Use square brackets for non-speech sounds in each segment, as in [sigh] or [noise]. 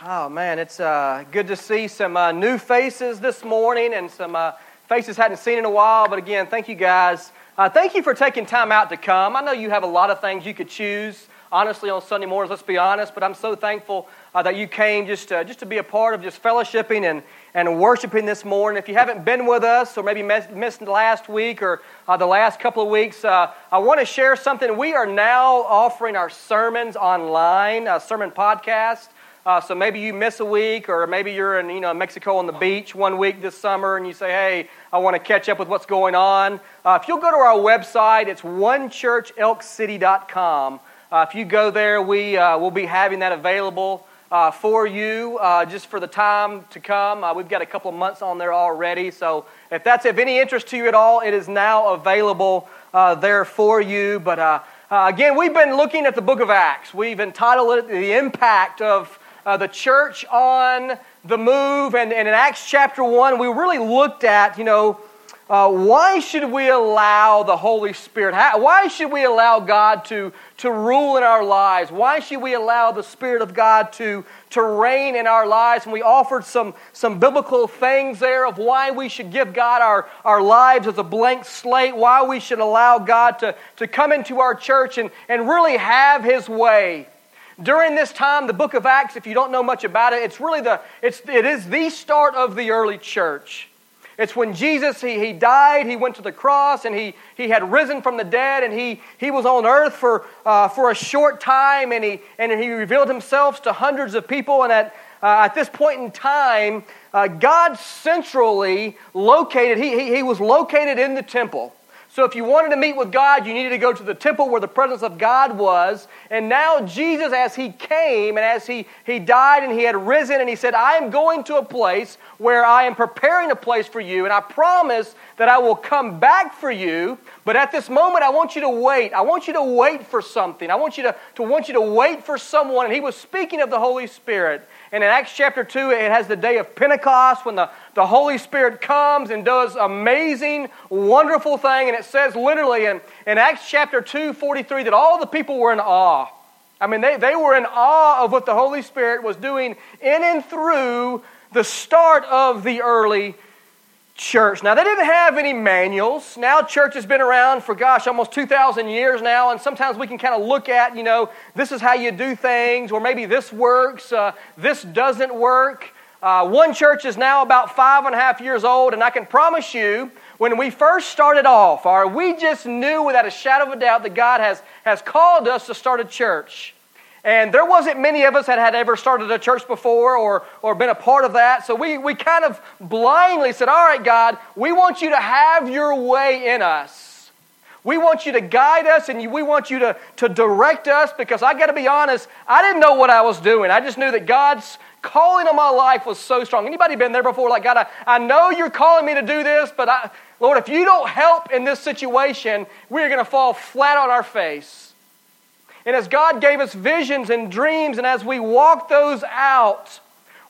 Oh man, it's uh, good to see some uh, new faces this morning and some uh, faces hadn't seen in a while. But again, thank you guys. Uh, thank you for taking time out to come. I know you have a lot of things you could choose. Honestly, on Sunday mornings, let's be honest. But I'm so thankful uh, that you came just to, just to be a part of just fellowshipping and and worshiping this morning. If you haven't been with us or maybe missed last week or uh, the last couple of weeks, I want to share something. We are now offering our sermons online, a sermon podcast. Uh, so maybe you miss a week, or maybe you're in you know Mexico on the beach one week this summer, and you say, "Hey, I want to catch up with what's going on." Uh, if you'll go to our website, it's onechurchelkcity.com. Uh, if you go there, we uh, will be having that available uh, for you uh, just for the time to come. we've got a couple of months on there already, so if that's of any interest to you at all, it is now available there for you. But again, we've been looking at the Book of Acts. We've entitled it "The Impact of." Uh, the church on the move. And, and, in Acts chapter 1, we really looked at, you know, uh, why should we allow the Holy Spirit? How, why should we allow God to, to rule in our lives? Why should we allow the Spirit of God to, to reign in our lives? And we offered some, some biblical things there of why we should give God our, our lives as a blank slate, why we should allow God to, to come into our church and, and really have His way. During this time, the book of Acts, if you don't know much about it, it's really the, it's, it is the start of the early church. It's when Jesus, he, he died, he went to the cross, and he, he had risen from the dead, and he, he was on earth for, uh, for a short time, and he, and he revealed himself to hundreds of people. And at, uh, at this point in time, uh, God centrally located, he, he, he was located in the temple. So if you wanted to meet with God, you needed to go to the temple where the presence of God was. And now Jesus, as he came and as he, he died and he had risen, and he said, I am going to a place where I am preparing a place for you, and I promise that I will come back for you. But at this moment, I want you to wait. I want you to wait for something. I want you to, to want you to wait for someone. And he was speaking of the Holy Spirit. And in Acts chapter 2, it has the day of Pentecost when the, the Holy Spirit comes and does amazing, wonderful thing. And it says literally in, in Acts chapter 2, 43, that all the people were in awe. I mean, they, they were in awe of what the Holy Spirit was doing in and through the start of the early church. Now, they didn't have any manuals. Now, church has been around for, gosh, almost 2,000 years now, and sometimes we can kind of look at, you know, this is how you do things, or maybe this works, uh, this doesn't work. Uh, one church is now about five and a half years old, and I can promise you, when we first started off, or we just knew without a shadow of a doubt that God has, has called us to start a church. And there wasn't many of us that had ever started a church before or, or been a part of that. So we, we kind of blindly said, All right, God, we want you to have your way in us. We want you to guide us and we want you to, to direct us because I got to be honest, I didn't know what I was doing. I just knew that God's calling on my life was so strong. Anybody been there before? Like, God, I, I know you're calling me to do this, but I, Lord, if you don't help in this situation, we're going to fall flat on our face. And as God gave us visions and dreams, and as we walk those out,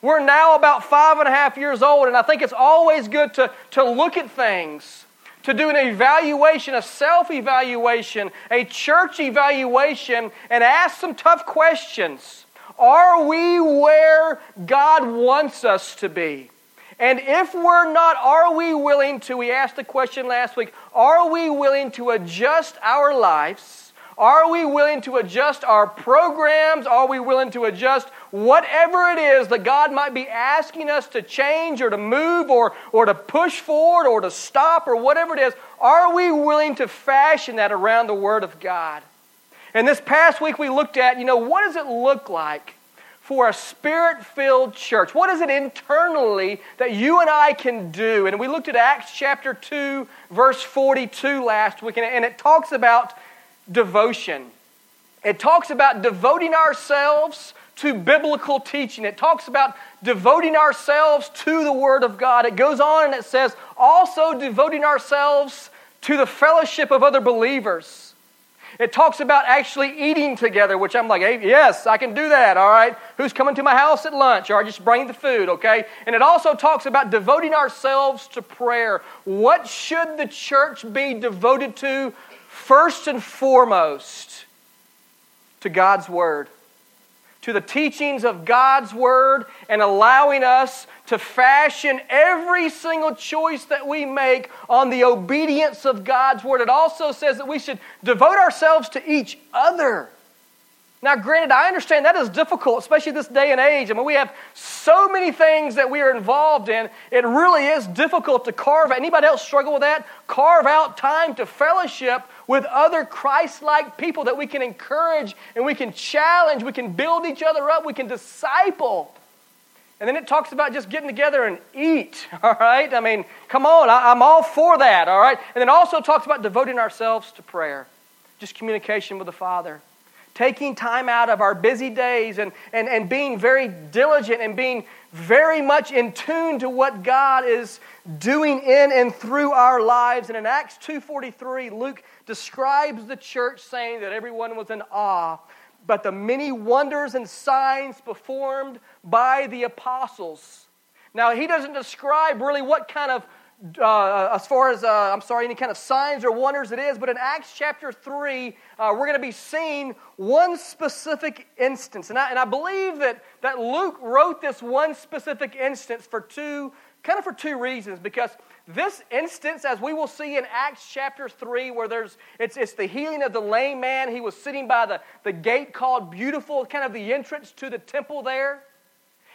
we're now about five and a half years old, and I think it's always good to, to look at things, to do an evaluation, a self evaluation, a church evaluation, and ask some tough questions. Are we where God wants us to be? And if we're not, are we willing to? We asked the question last week are we willing to adjust our lives? Are we willing to adjust our programs? Are we willing to adjust whatever it is that God might be asking us to change or to move or, or to push forward or to stop or whatever it is? Are we willing to fashion that around the Word of God? And this past week we looked at, you know, what does it look like for a spirit filled church? What is it internally that you and I can do? And we looked at Acts chapter 2, verse 42 last week, and it talks about devotion. It talks about devoting ourselves to biblical teaching. It talks about devoting ourselves to the Word of God. It goes on and it says, also devoting ourselves to the fellowship of other believers. It talks about actually eating together, which I'm like, hey, yes, I can do that, all right? Who's coming to my house at lunch? Or I just bring the food, okay? And it also talks about devoting ourselves to prayer. What should the church be devoted to first and foremost to God's Word, to the teachings of God's Word and allowing us to fashion every single choice that we make on the obedience of God's Word. It also says that we should devote ourselves to each other. Now, granted, I understand that is difficult, especially this day and age. I mean, we have so many things that we are involved in. It really is difficult to carve. Anybody else struggle with that? Carve out time to fellowship with other Christ like people that we can encourage and we can challenge, we can build each other up, we can disciple. And then it talks about just getting together and eat, [laughs] all right? I mean, come on, I, am all for that, all right? And then also talks about devoting ourselves to prayer, just communication with the Father taking time out of our busy days and, and, and being very diligent and being very much in tune to what God is doing in and through our lives. And in Acts 2.43, Luke describes the church saying that everyone was in awe, but the many wonders and signs performed by the apostles. Now, he doesn't describe really what kind of uh, as far as, uh, I'm sorry, any kind of signs or wonders it is, but in Acts chapter 3, uh, we're going to be seeing one specific instance. And I, and I believe that, that Luke wrote this one specific instance for two, kind of for two reasons. Because this instance, as we will see in Acts chapter 3, where there's, it's, it's the healing of the lame man, he was sitting by the, the gate called Beautiful, kind of the entrance to the temple there.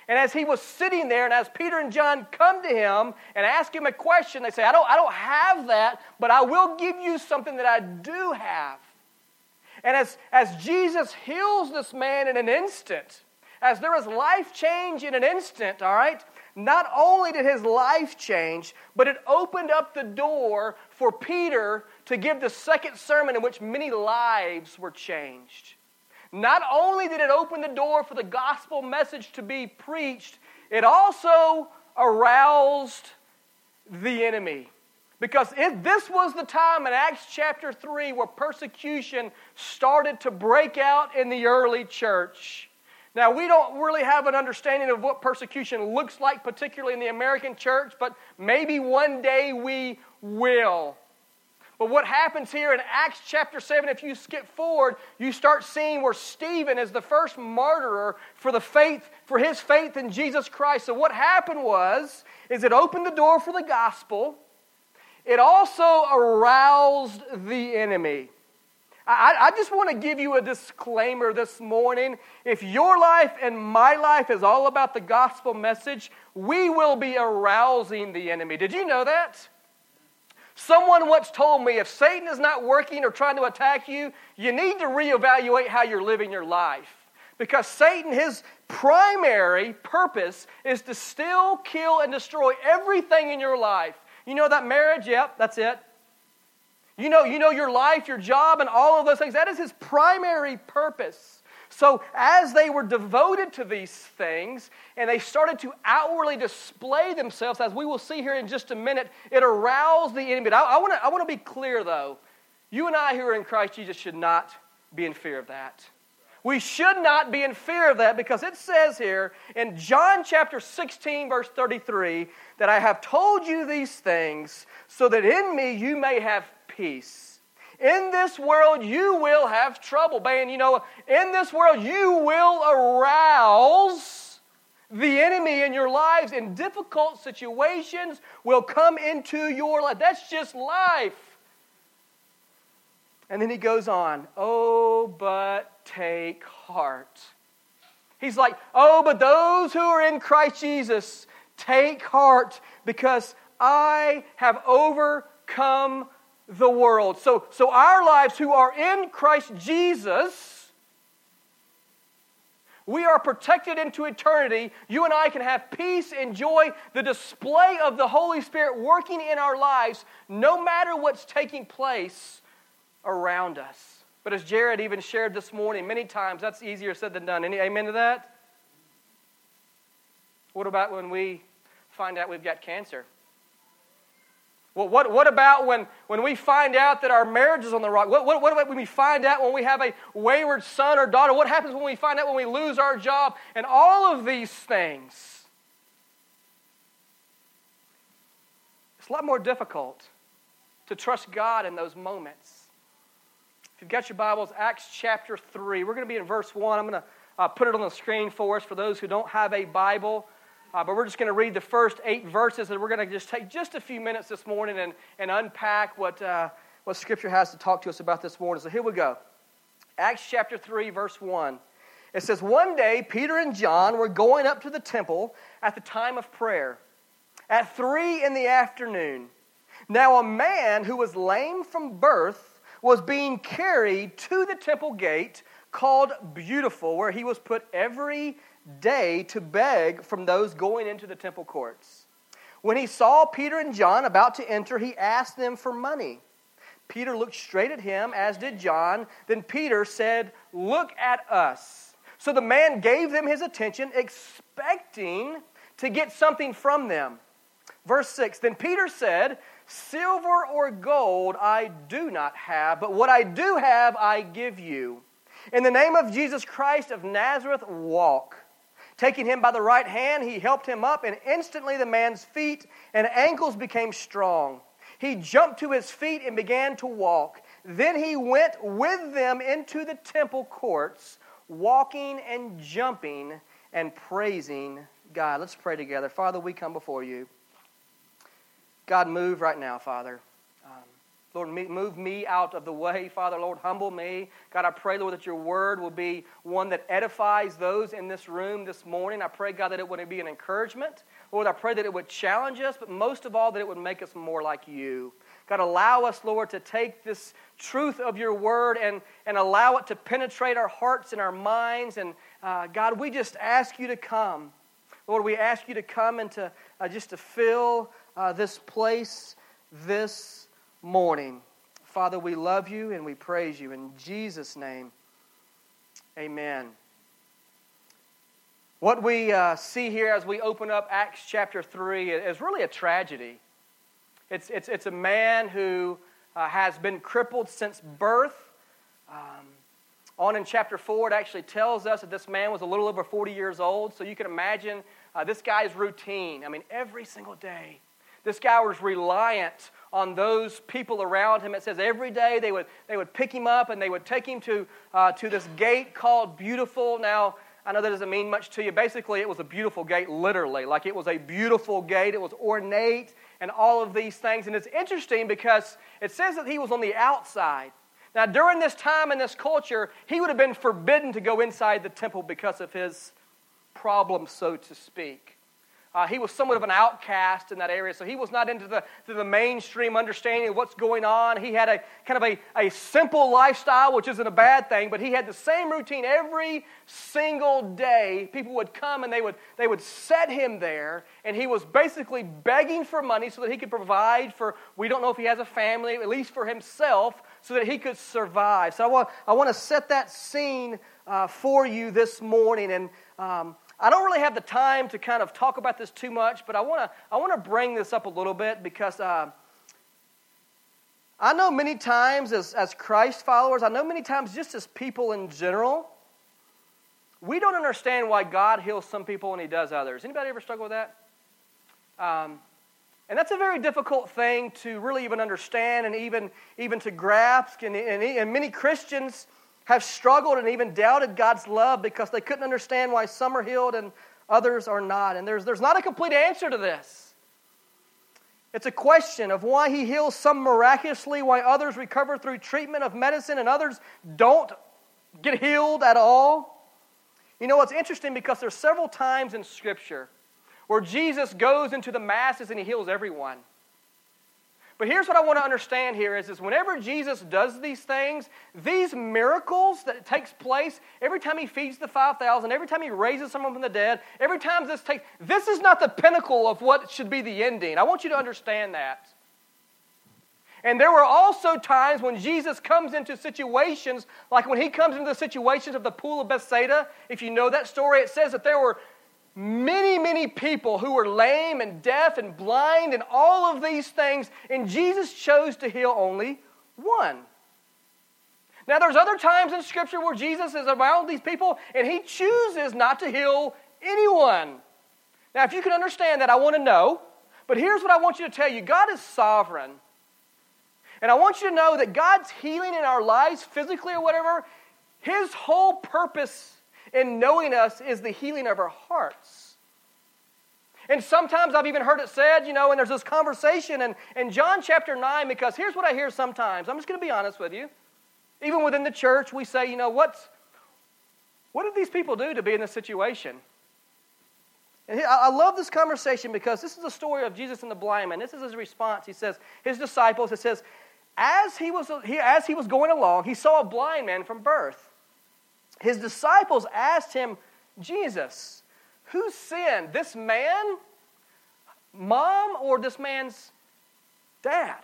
And as he was sitting there, and as Peter and John come to him and ask him a question, they say, I don't, I don't have that, but I will give you something that I do have. And as, as Jesus heals this man in an instant, as there is life change in an instant, all right, not only did his life change, but it opened up the door for Peter to give the second sermon in which many lives were changed. Not only did it open the door for the gospel message to be preached, it also aroused the enemy. Because it, this was the time in Acts chapter 3 where persecution started to break out in the early church. Now, we don't really have an understanding of what persecution looks like, particularly in the American church, but maybe one day we will. But what happens here in Acts chapter 7, if you skip forward, you start seeing where Stephen is the first martyr for the faith, for his faith in Jesus Christ. So what happened was, is it opened the door for the gospel. It also aroused the enemy. I, I just want to give you a disclaimer this morning. If your life and my life is all about the gospel message, we will be arousing the enemy. Did you know that? Someone once told me if Satan is not working or trying to attack you, you need to reevaluate how you're living your life. Because Satan, his primary purpose is to still kill, and destroy everything in your life. You know that marriage? Yep, that's it. You know, you know your life, your job, and all of those things. That is his primary purpose. So, as they were devoted to these things and they started to outwardly display themselves, as we will see here in just a minute, it aroused the enemy. I, I want to be clear, though. You and I who are in Christ Jesus should not be in fear of that. We should not be in fear of that because it says here in John chapter 16, verse 33, that I have told you these things so that in me you may have peace. In this world, you will have trouble. Man, you know, in this world, you will arouse the enemy in your lives, and difficult situations will come into your life. That's just life. And then he goes on, Oh, but take heart. He's like, Oh, but those who are in Christ Jesus, take heart because I have overcome the world. So, so our lives who are in Christ Jesus, we are protected into eternity. You and I can have peace, enjoy the display of the Holy Spirit working in our lives no matter what's taking place around us. But as Jared even shared this morning, many times that's easier said than done. Any amen to that? What about when we find out we've got cancer? Well, what, what about when, when we find out that our marriage is on the rock? What, what, what about when we find out when we have a wayward son or daughter? What happens when we find out when we lose our job? And all of these things. It's a lot more difficult to trust God in those moments. If you've got your Bibles, Acts chapter 3, we're going to be in verse 1. I'm going to uh, put it on the screen for us for those who don't have a Bible. Uh, but we're just going to read the first eight verses, and we're going to just take just a few minutes this morning and, and unpack what, uh, what Scripture has to talk to us about this morning. So here we go. Acts chapter 3, verse 1. It says, One day Peter and John were going up to the temple at the time of prayer, at three in the afternoon. Now a man who was lame from birth was being carried to the temple gate called Beautiful, where he was put every day to beg from those going into the temple courts. When he saw Peter and John about to enter, he asked them for money. Peter looked straight at him, as did John. Then Peter said, Look at us. So the man gave them his attention, expecting to get something from them. Verse 6 Then Peter said, Silver or gold I do not have, but what I do have I give you. In the name of Jesus Christ of Nazareth, walk. Taking him by the right hand, he helped him up, and instantly the man's feet and ankles became strong. He jumped to his feet and began to walk. Then he went with them into the temple courts, walking and jumping and praising God. Let's pray together. Father, we come before you. God, move right now, Father. Lord, move me out of the way. Father, Lord, humble me. God, I pray, Lord, that your word will be one that edifies those in this room this morning. I pray, God, that it would be an encouragement. Lord, I pray that it would challenge us, but most of all, that it would make us more like you. God, allow us, Lord, to take this truth of your word and, and allow it to penetrate our hearts and our minds. And uh, God, we just ask you to come. Lord, we ask you to come and to uh, just to fill uh, this place this morning. Father, we love you and we praise you. In Jesus' name, amen. What we uh, see here as we open up Acts chapter 3 is really a tragedy. It's, it's, it's a man who uh, has been crippled since birth. Um, on in chapter 4, it actually tells us that this man was a little over 40 years old. So you can imagine uh, this guy's routine. I mean, every single day, this guy was reliant on those people around him. It says every day they would, they would pick him up and they would take him to, uh, to this gate called Beautiful. Now, I know that doesn't mean much to you. Basically, it was a beautiful gate, literally. Like it was a beautiful gate, it was ornate and all of these things. And it's interesting because it says that he was on the outside. Now, during this time in this culture, he would have been forbidden to go inside the temple because of his problem, so to speak. Uh, he was somewhat of an outcast in that area, so he was not into the, the mainstream understanding of what's going on. He had a kind of a, a simple lifestyle, which isn't a bad thing, but he had the same routine every single day. People would come and they would, they would set him there, and he was basically begging for money so that he could provide for, we don't know if he has a family, at least for himself, so that he could survive. So I want, I want to set that scene uh, for you this morning. And um, I don't really have the time to kind of talk about this too much, but I want to I want to bring this up a little bit because uh, I know many times as, as Christ followers, I know many times just as people in general, we don't understand why God heals some people and He does others. Anybody ever struggle with that? Um, and that's a very difficult thing to really even understand and even, even to grasp. And, and, and many Christians have struggled and even doubted God's love because they couldn't understand why some are healed and others are not. And there's, there's not a complete answer to this. It's a question of why He heals some miraculously, why others recover through treatment of medicine, and others don't get healed at all. You know, what's interesting because there's several times in Scripture where Jesus goes into the masses and He heals everyone. But here's what I want to understand here is, is whenever Jesus does these things, these miracles that takes place, every time he feeds the 5,000, every time he raises someone from the dead, every time this takes, this is not the pinnacle of what should be the ending. I want you to understand that. And there were also times when Jesus comes into situations, like when he comes into the situations of the pool of Bethsaida. If you know that story, it says that there were many, many people who were lame and deaf and blind and all of these things, and Jesus chose to heal only one. Now, there's other times in Scripture where Jesus is around these people and he chooses not to heal anyone. Now, if you can understand that, I want to know. But here's what I want you to tell you God is sovereign. And I want you to know that God's healing in our lives, physically or whatever, His whole purpose in knowing us is the healing of our hearts. And sometimes I've even heard it said, you know, and there's this conversation in, in John chapter 9, because here's what I hear sometimes. I'm just going to be honest with you. Even within the church, we say, you know, what's, what did these people do to be in this situation? And I love this conversation because this is the story of Jesus and the blind man. This is his response. He says, his disciples, it says, as he was, he, as he was going along, he saw a blind man from birth. His disciples asked him, Jesus, who sinned, this man, mom, or this man's dad?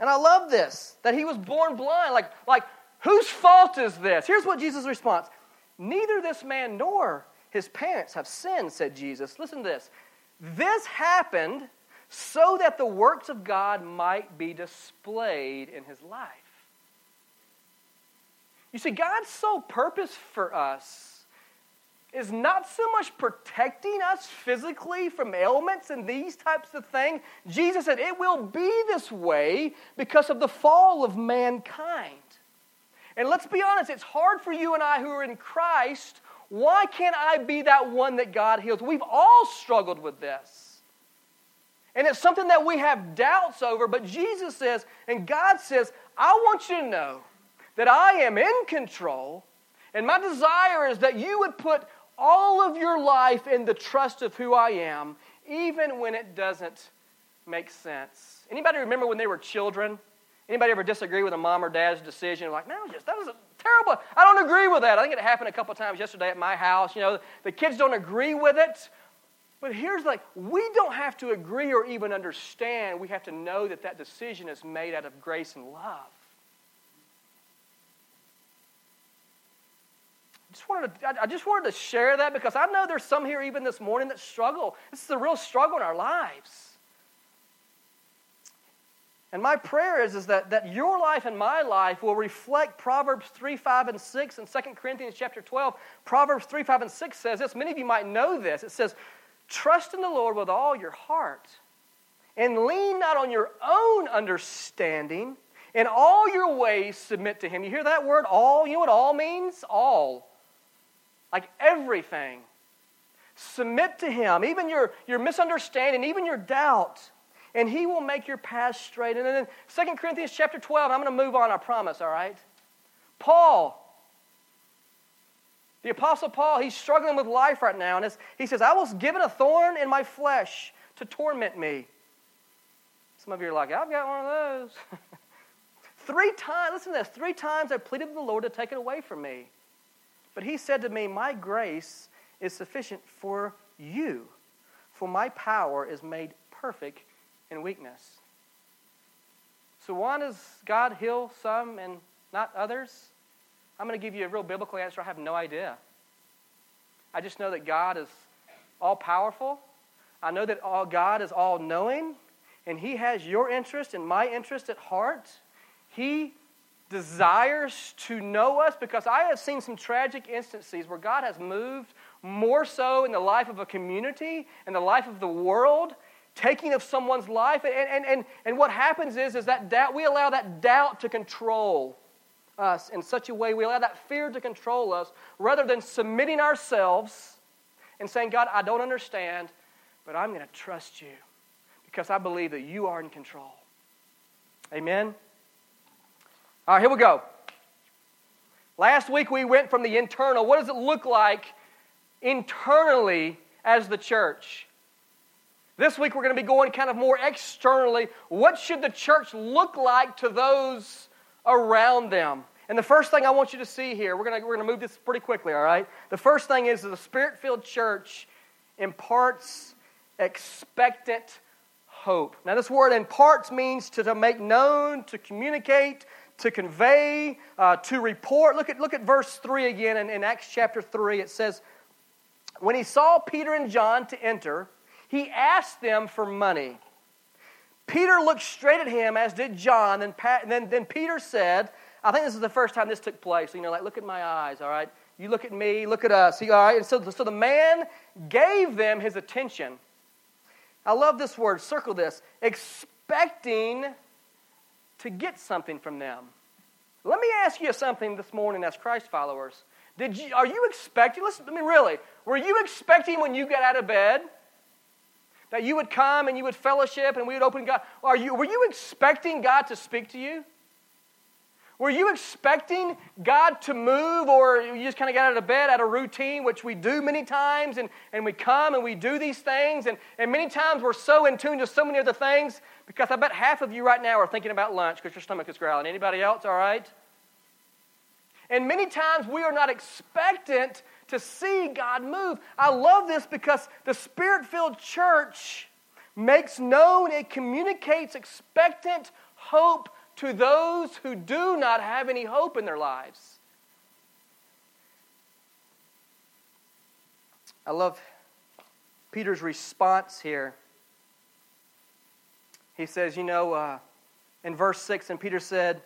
And I love this, that he was born blind. Like, like whose fault is this? Here's what Jesus' response Neither this man nor his parents have sinned, said Jesus. Listen to this. This happened so that the works of God might be displayed in his life. You see, God's sole purpose for us is not so much protecting us physically from ailments and these types of things. Jesus said it will be this way because of the fall of mankind. And let's be honest, it's hard for you and I who are in Christ why can't I be that one that God heals? We've all struggled with this. And it's something that we have doubts over, but Jesus says, and God says, I want you to know that I am in control, and my desire is that you would put all of your life in the trust of who I am, even when it doesn't make sense. Anybody remember when they were children? Anybody ever disagree with a mom or dad's decision? Like, man, that was a terrible. I don't agree with that. I think it happened a couple times yesterday at my house. You know, the kids don't agree with it. But here's like, we don't have to agree or even understand. We have to know that that decision is made out of grace and love. Just wanted to, I just wanted to share that because I know there's some here even this morning that struggle. This is a real struggle in our lives. And my prayer is, is that, that your life and my life will reflect Proverbs 3, 5, and 6 and 2 Corinthians chapter 12. Proverbs 3, 5, and 6 says this. Many of you might know this. It says, Trust in the Lord with all your heart and lean not on your own understanding. In all your ways, submit to Him. You hear that word, all? You know what all means? All. Like everything. Submit to Him. Even your, your misunderstanding, even your doubt and he will make your path straight. And then 2 Corinthians chapter 12, I'm going to move on, I promise, all right? Paul, the Apostle Paul, he's struggling with life right now. And he says, I was given a thorn in my flesh to torment me. Some of you are like, I've got one of those. [laughs] three times, listen to this, three times I pleaded with the Lord to take it away from me. But he said to me, My grace is sufficient for you, for my power is made perfect in weakness. So, why does God heal some and not others? I'm going to give you a real biblical answer. I have no idea. I just know that God is all powerful. I know that all God is all knowing, and He has your interest and my interest at heart. He desires to know us because I have seen some tragic instances where God has moved more so in the life of a community and the life of the world taking of someone's life. And, and, and, and what happens is, is that doubt, we allow that doubt to control us in such a way, we allow that fear to control us rather than submitting ourselves and saying, God, I don't understand, but I'm going to trust you because I believe that you are in control. Amen? All right, here we go. Last week we went from the internal. What does it look like internally as the church? This week we're going to be going kind of more externally. What should the church look like to those around them? And the first thing I want you to see here, we're going to, we're going to move this pretty quickly, all right? The first thing is that the spirit filled church imparts expectant hope. Now, this word imparts means to, to make known, to communicate, to convey, uh, to report. Look at, look at verse 3 again in, in Acts chapter 3. It says, When he saw Peter and John to enter, he asked them for money. Peter looked straight at him, as did John. And then, then Peter said, I think this is the first time this took place. You know, like, look at my eyes, all right? You look at me, look at us. He, all right? And so, so the man gave them his attention. I love this word, circle this, expecting to get something from them. Let me ask you something this morning as Christ followers. Did you, are you expecting, listen, I mean, really, were you expecting when you got out of bed that you would come and you would fellowship and we would open God? Are you, were you expecting God to speak to you? Were you expecting God to move, or you just kind of got out of bed out of routine, which we do many times, and, and we come and we do these things, and, and many times we're so in tune to so many other things because I bet half of you right now are thinking about lunch because your stomach is growling. Anybody else, all right? And many times we are not expectant to see God move. I love this because the spirit filled church makes known, it communicates expectant hope to those who do not have any hope in their lives. I love Peter's response here. He says, You know, uh, in verse 6, and Peter said,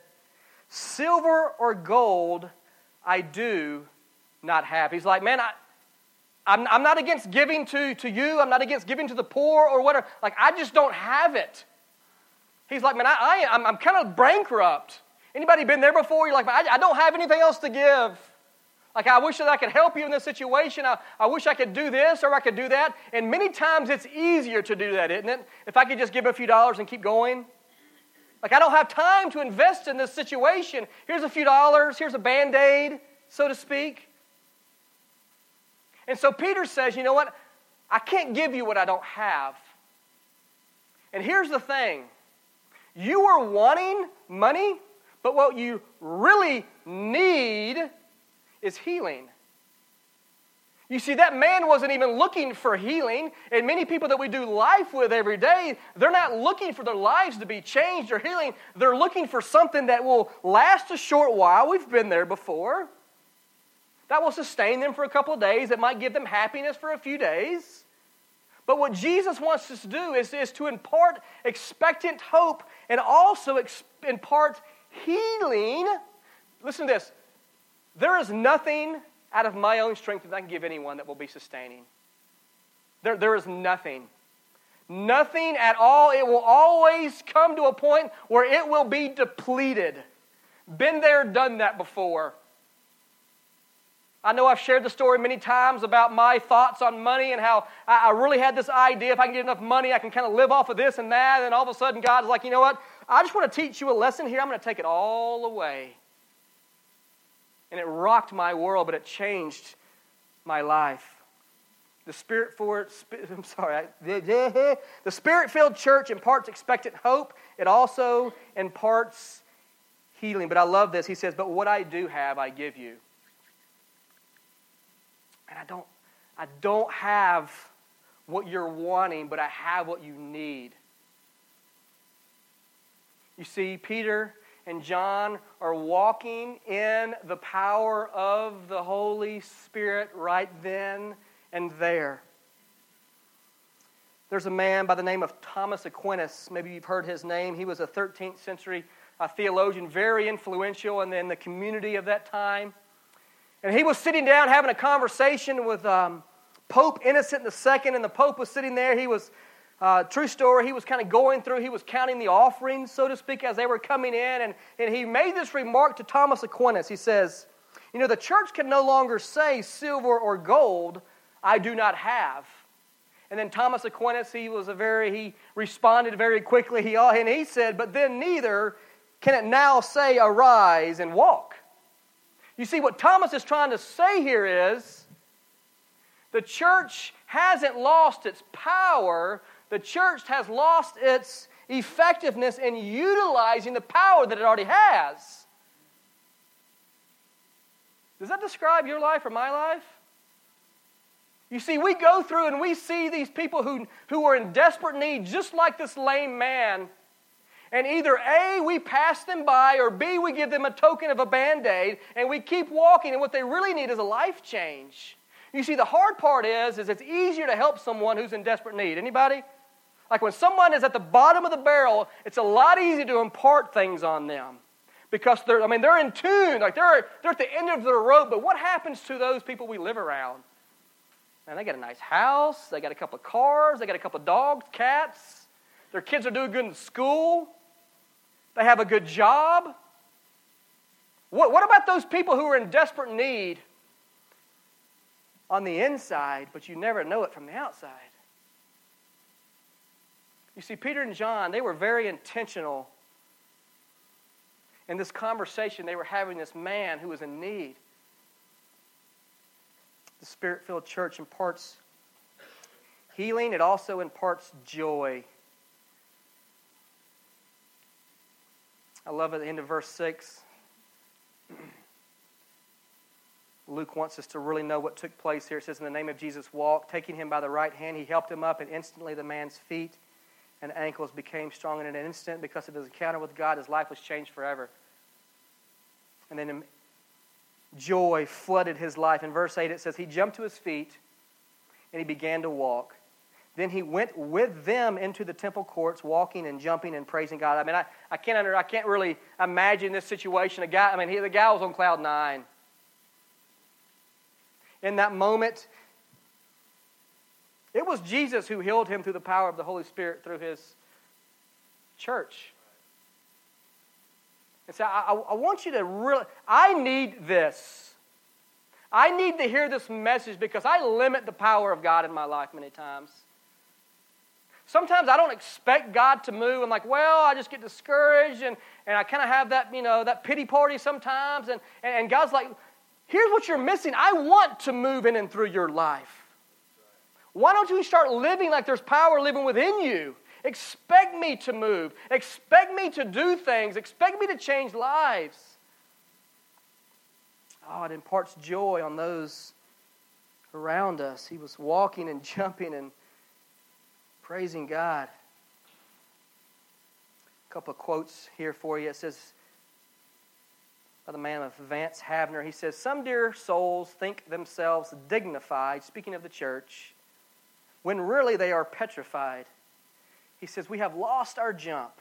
Silver or gold I do not have. He's like, Man, I, I'm, I'm not against giving to, to you. I'm not against giving to the poor or whatever. Like, I just don't have it. He's like, man, I, I, I'm, I'm kind of bankrupt. Anybody been there before? You're like, I, I don't have anything else to give. Like, I wish that I could help you in this situation. I, I wish I could do this or I could do that. And many times it's easier to do that, isn't it? If I could just give a few dollars and keep going. Like, I don't have time to invest in this situation. Here's a few dollars, here's a band aid, so to speak. And so Peter says, you know what? I can't give you what I don't have. And here's the thing you are wanting money, but what you really need is healing. You see, that man wasn't even looking for healing, and many people that we do life with every day, they're not looking for their lives to be changed or healing. They're looking for something that will last a short while. We've been there before. That will sustain them for a couple of days, that might give them happiness for a few days. But what Jesus wants us to do is, is to impart expectant hope and also ex- impart healing. Listen to this. There is nothing out of my own strength that I can give anyone that will be sustaining. There, there is nothing. Nothing at all. It will always come to a point where it will be depleted. Been there, done that before. I know I've shared the story many times about my thoughts on money and how I, really had this idea if I can get enough money, I can kind of live off of this and that. And all of a sudden, God's like, you know what? I just want to teach you a lesson here. I'm going to take it all away. And it rocked my world, but it changed my life. The spirit for [laughs] I'm sorry. [laughs] The spirit filled church imparts expectant hope. It also imparts healing. But I love this. He says, But what I do have, I give you. I don't, I don't have what you're wanting, but I have what you need. You see, Peter and John are walking in the power of the Holy Spirit right then and there. There's a man by the name of Thomas Aquinas. Maybe you've heard his name. He was a 13th century uh, theologian, very influential in in the community of that time. And he was sitting down having a conversation with um, Pope Innocent II, and the Pope was sitting there. He was, uh, true story, he was kind of going through, he was counting the offerings, so to speak, as they were coming in. And, and he made this remark to Thomas Aquinas. He says, You know, the church can no longer say silver or gold, I do not have. And then Thomas Aquinas, he was a very, he responded very quickly. He, and he said, But then neither can it now say, Arise and walk. You see, what Thomas is trying to say here is the church hasn't lost its power, the church has lost its effectiveness in utilizing the power that it already has. Does that describe your life or my life? You see, we go through and we see these people who, who are in desperate need, just like this lame man and either A, we pass them by, or B, we give them a token of a band aid, and we keep walking, and what they really need is a life change. You see, the hard part is, is it's easier to help someone who's in desperate need. Anybody? Like when someone is at the bottom of the barrel, it's a lot easier to impart things on them. Because they're, I mean, they're in tune, like they're, they're at the end of their rope. But what happens to those people we live around? Man, they got a nice house, they got a couple of cars, they got a couple of dogs, cats, their kids are doing good in school. They have a good job. What, what about those people who are in desperate need on the inside, but you never know it from the outside. You see, Peter and John, they were very intentional in this conversation they were having this man who was in need. The Spirit filled church imparts healing, it also imparts joy. I love at the end of verse 6. Luke wants us to really know what took place here. It says, In the name of Jesus, walk. Taking him by the right hand, he helped him up, and instantly the man's feet and ankles became strong in an instant. Because of his encounter with God, his life was changed forever. And then um, joy flooded his life. In verse 8, it says, He jumped to his feet and he began to walk. Then he went with them into the temple courts, walking and jumping and praising God. I mean, I, I, can't, under, I can't really imagine this situation. A guy, I mean, he, the guy was on cloud nine. In that moment, it was Jesus who healed him through the power of the Holy Spirit through his church. And so I, I want you to really, I need this. I need to hear this message because I limit the power of God in my life many times. Sometimes I don't expect God to move. I'm like, well, I just get discouraged and, and I kind of have that, you know, that pity party sometimes. And, and God's like, here's what you're missing. I want to move in and through your life. Why don't you start living like there's power living within you? Expect me to move. Expect me to do things. Expect me to change lives. Oh, it imparts joy on those around us. He was walking and [laughs] jumping and praising God. A couple of quotes here for you. It says, by the man of Vance Havner, he says, Some dear souls think themselves dignified, speaking of the church, when really they are petrified. He says, We have lost our jump.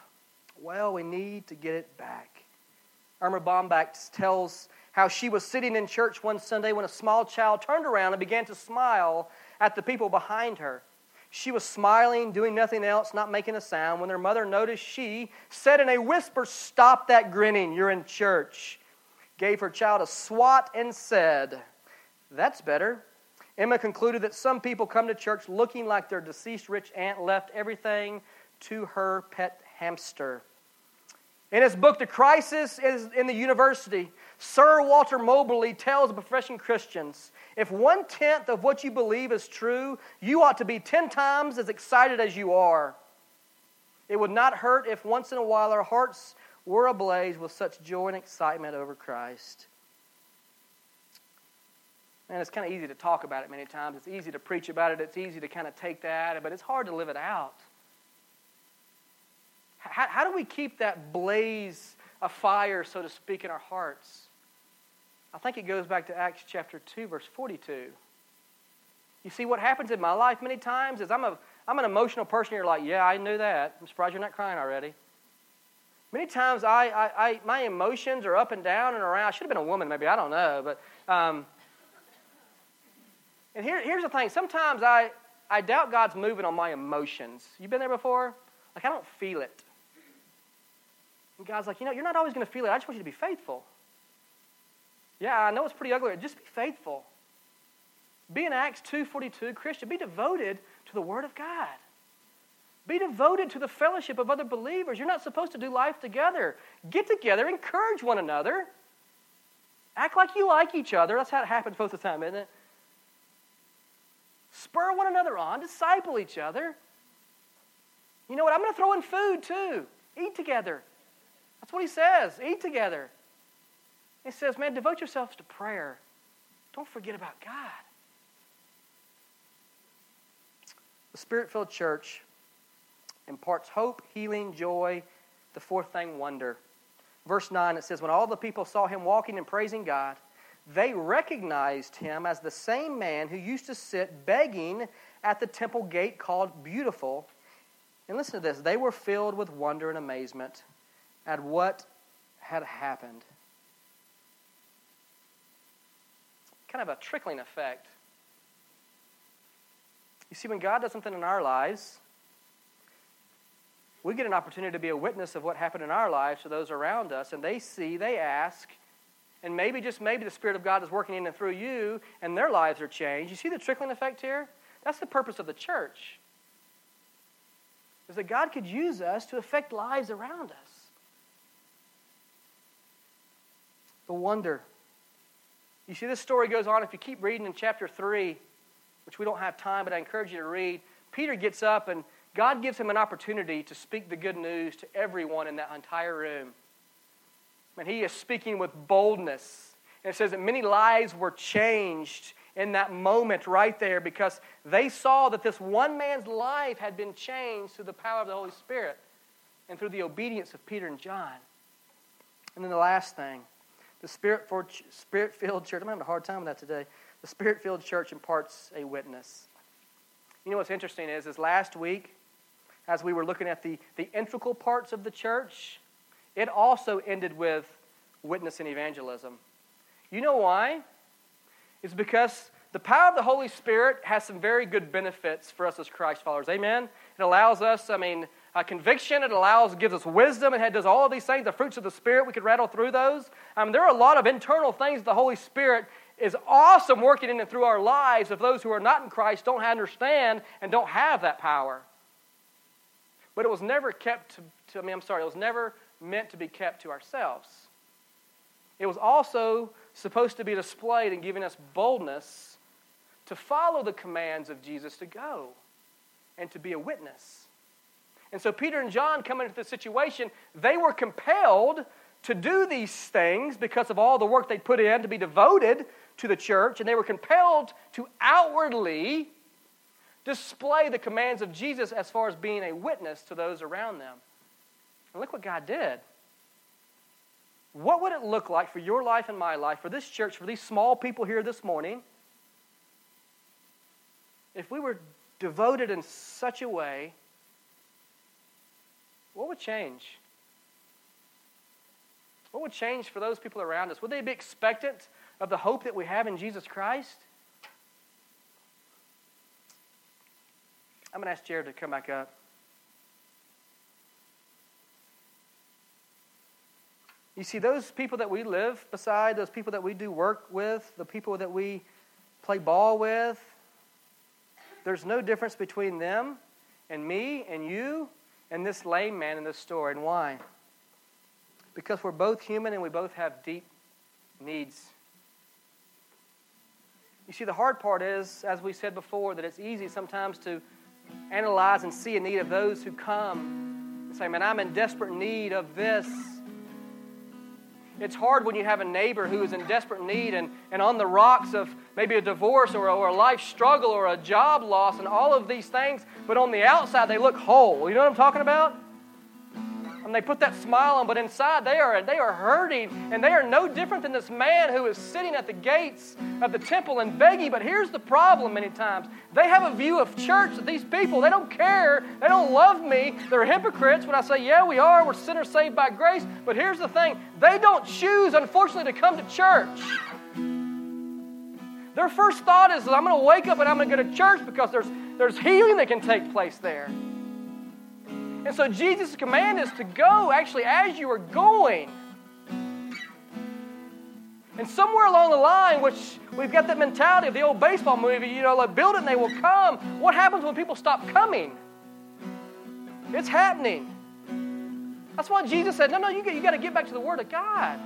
Well, we need to get it back. Erma Bombeck tells how she was sitting in church one Sunday when a small child turned around and began to smile at the people behind her. She was smiling, doing nothing else, not making a sound. When her mother noticed, she said in a whisper, Stop that grinning, you're in church. Gave her child a swat and said, That's better. Emma concluded that some people come to church looking like their deceased rich aunt left everything to her pet hamster. In his book, The Crisis in the University, Sir Walter Moberly tells professing Christians if one tenth of what you believe is true, you ought to be ten times as excited as you are. It would not hurt if once in a while our hearts were ablaze with such joy and excitement over Christ. And it's kind of easy to talk about it many times. It's easy to preach about it. It's easy to kind of take that, but it's hard to live it out. How, how do we keep that blaze of fire, so to speak, in our hearts? I think it goes back to Acts chapter 2, verse 42. You see, what happens in my life many times is I'm, a, I'm an emotional person. You're like, yeah, I knew that. I'm surprised you're not crying already. Many times I, I, I my emotions are up and down and around. I should have been a woman, maybe. I don't know. But um, and here, here's the thing sometimes I, I doubt God's moving on my emotions. You've been there before? Like, I don't feel it. And God's like, you know, you're not always going to feel it. I just want you to be faithful. Yeah, I know it's pretty ugly. Just be faithful. Be an Acts 2.42 Christian. Be devoted to the Word of God. Be devoted to the fellowship of other believers. You're not supposed to do life together. Get together, encourage one another. Act like you like each other. That's how it happens most of the time, isn't it? Spur one another on, disciple each other. You know what? I'm going to throw in food too. Eat together. That's what he says. Eat together. He says, man, devote yourselves to prayer. Don't forget about God. The Spirit filled church imparts hope, healing, joy. The fourth thing, wonder. Verse 9, it says, When all the people saw him walking and praising God, they recognized him as the same man who used to sit begging at the temple gate called Beautiful. And listen to this they were filled with wonder and amazement at what had happened. Kind of a trickling effect. You see, when God does something in our lives, we get an opportunity to be a witness of what happened in our lives to those around us, and they see, they ask, and maybe, just maybe, the Spirit of God is working in and through you, and their lives are changed. You see the trickling effect here? That's the purpose of the church. Is that God could use us to affect lives around us. The wonder. You see, this story goes on. If you keep reading in chapter 3, which we don't have time, but I encourage you to read, Peter gets up and God gives him an opportunity to speak the good news to everyone in that entire room. And he is speaking with boldness. And it says that many lives were changed in that moment right there because they saw that this one man's life had been changed through the power of the Holy Spirit and through the obedience of Peter and John. And then the last thing the Spirit filled church, I'm having a hard time with that today. The Spirit filled church imparts a witness. You know what's interesting is, is last week, as we were looking at the, the integral parts of the church, it also ended with witness and evangelism. You know why? It's because the power of the Holy Spirit has some very good benefits for us as Christ followers. Amen? It allows us, I mean, a conviction. It allows, gives us wisdom. It does all of these things. The fruits of the Spirit, we could rattle through those. Um, there are a lot of internal things the Holy Spirit is awesome working in and through our lives if those who are not in Christ don't understand and don't have that power. But it was never kept to, to I mean, I'm sorry, it was never meant to be kept to ourselves. It was also supposed to be displayed in giving us boldness to follow the commands of Jesus to go and to be a witness. And so Peter and John come into this situation, they were compelled to do these things because of all the work they put in to be devoted to the church, and they were compelled to outwardly display the commands of Jesus as far as being a witness to those around them. And look what God did. What would it look like for your life and my life, for this church, for these small people here this morning, if we were devoted in such a way? What would change? What would change for those people around us? Would they be expectant of the hope that we have in Jesus Christ? I'm going to ask Jared to come back up. You see, those people that we live beside, those people that we do work with, the people that we play ball with, there's no difference between them and me and you and this lame man in this story. And why? Because we're both human and we both have deep needs. You see, the hard part is, as we said before, that it's easy sometimes to analyze and see a need of those who come and say, Man, I'm in desperate need of this. It's hard when you have a neighbor who is in desperate need and, and on the rocks of maybe a divorce or, or a life struggle or a job loss and all of these things, but on the outside they look whole. You know what I'm talking about? And they put that smile on, but inside they are, they are hurting, and they are no different than this man who is sitting at the gates of the temple and begging. But here's the problem many times they have a view of church that these people, they don't care, they don't love me, they're hypocrites when I say, Yeah, we are, we're sinners saved by grace. But here's the thing they don't choose, unfortunately, to come to church. Their first thought is, I'm going to wake up and I'm going to go to church because there's, there's healing that can take place there. And so Jesus' command is to go actually as you are going. And somewhere along the line, which we've got that mentality of the old baseball movie, you know, like build it and they will come. What happens when people stop coming? It's happening. That's why Jesus said, no, no, you, you got to get back to the Word of God.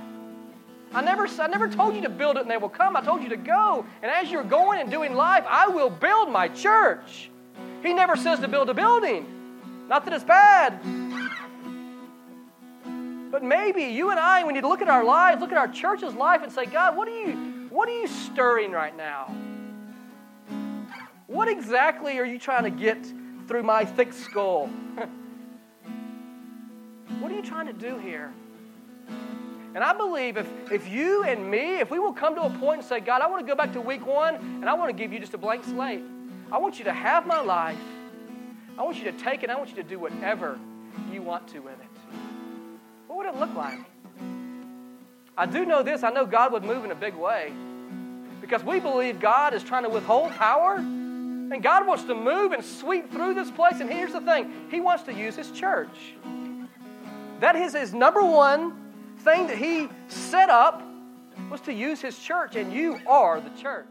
I never, I never told you to build it and they will come. I told you to go. And as you're going and doing life, I will build my church. He never says to build a building. Not that it's bad. But maybe you and I, we need to look at our lives, look at our church's life, and say, God, what are you, what are you stirring right now? What exactly are you trying to get through my thick skull? [laughs] what are you trying to do here? And I believe if, if you and me, if we will come to a point and say, God, I want to go back to week one and I want to give you just a blank slate. I want you to have my life. I want you to take it. I want you to do whatever you want to with it. What would it look like? I do know this. I know God would move in a big way because we believe God is trying to withhold power. And God wants to move and sweep through this place. And here's the thing He wants to use His church. That is His number one thing that He set up was to use his church, and you are the church.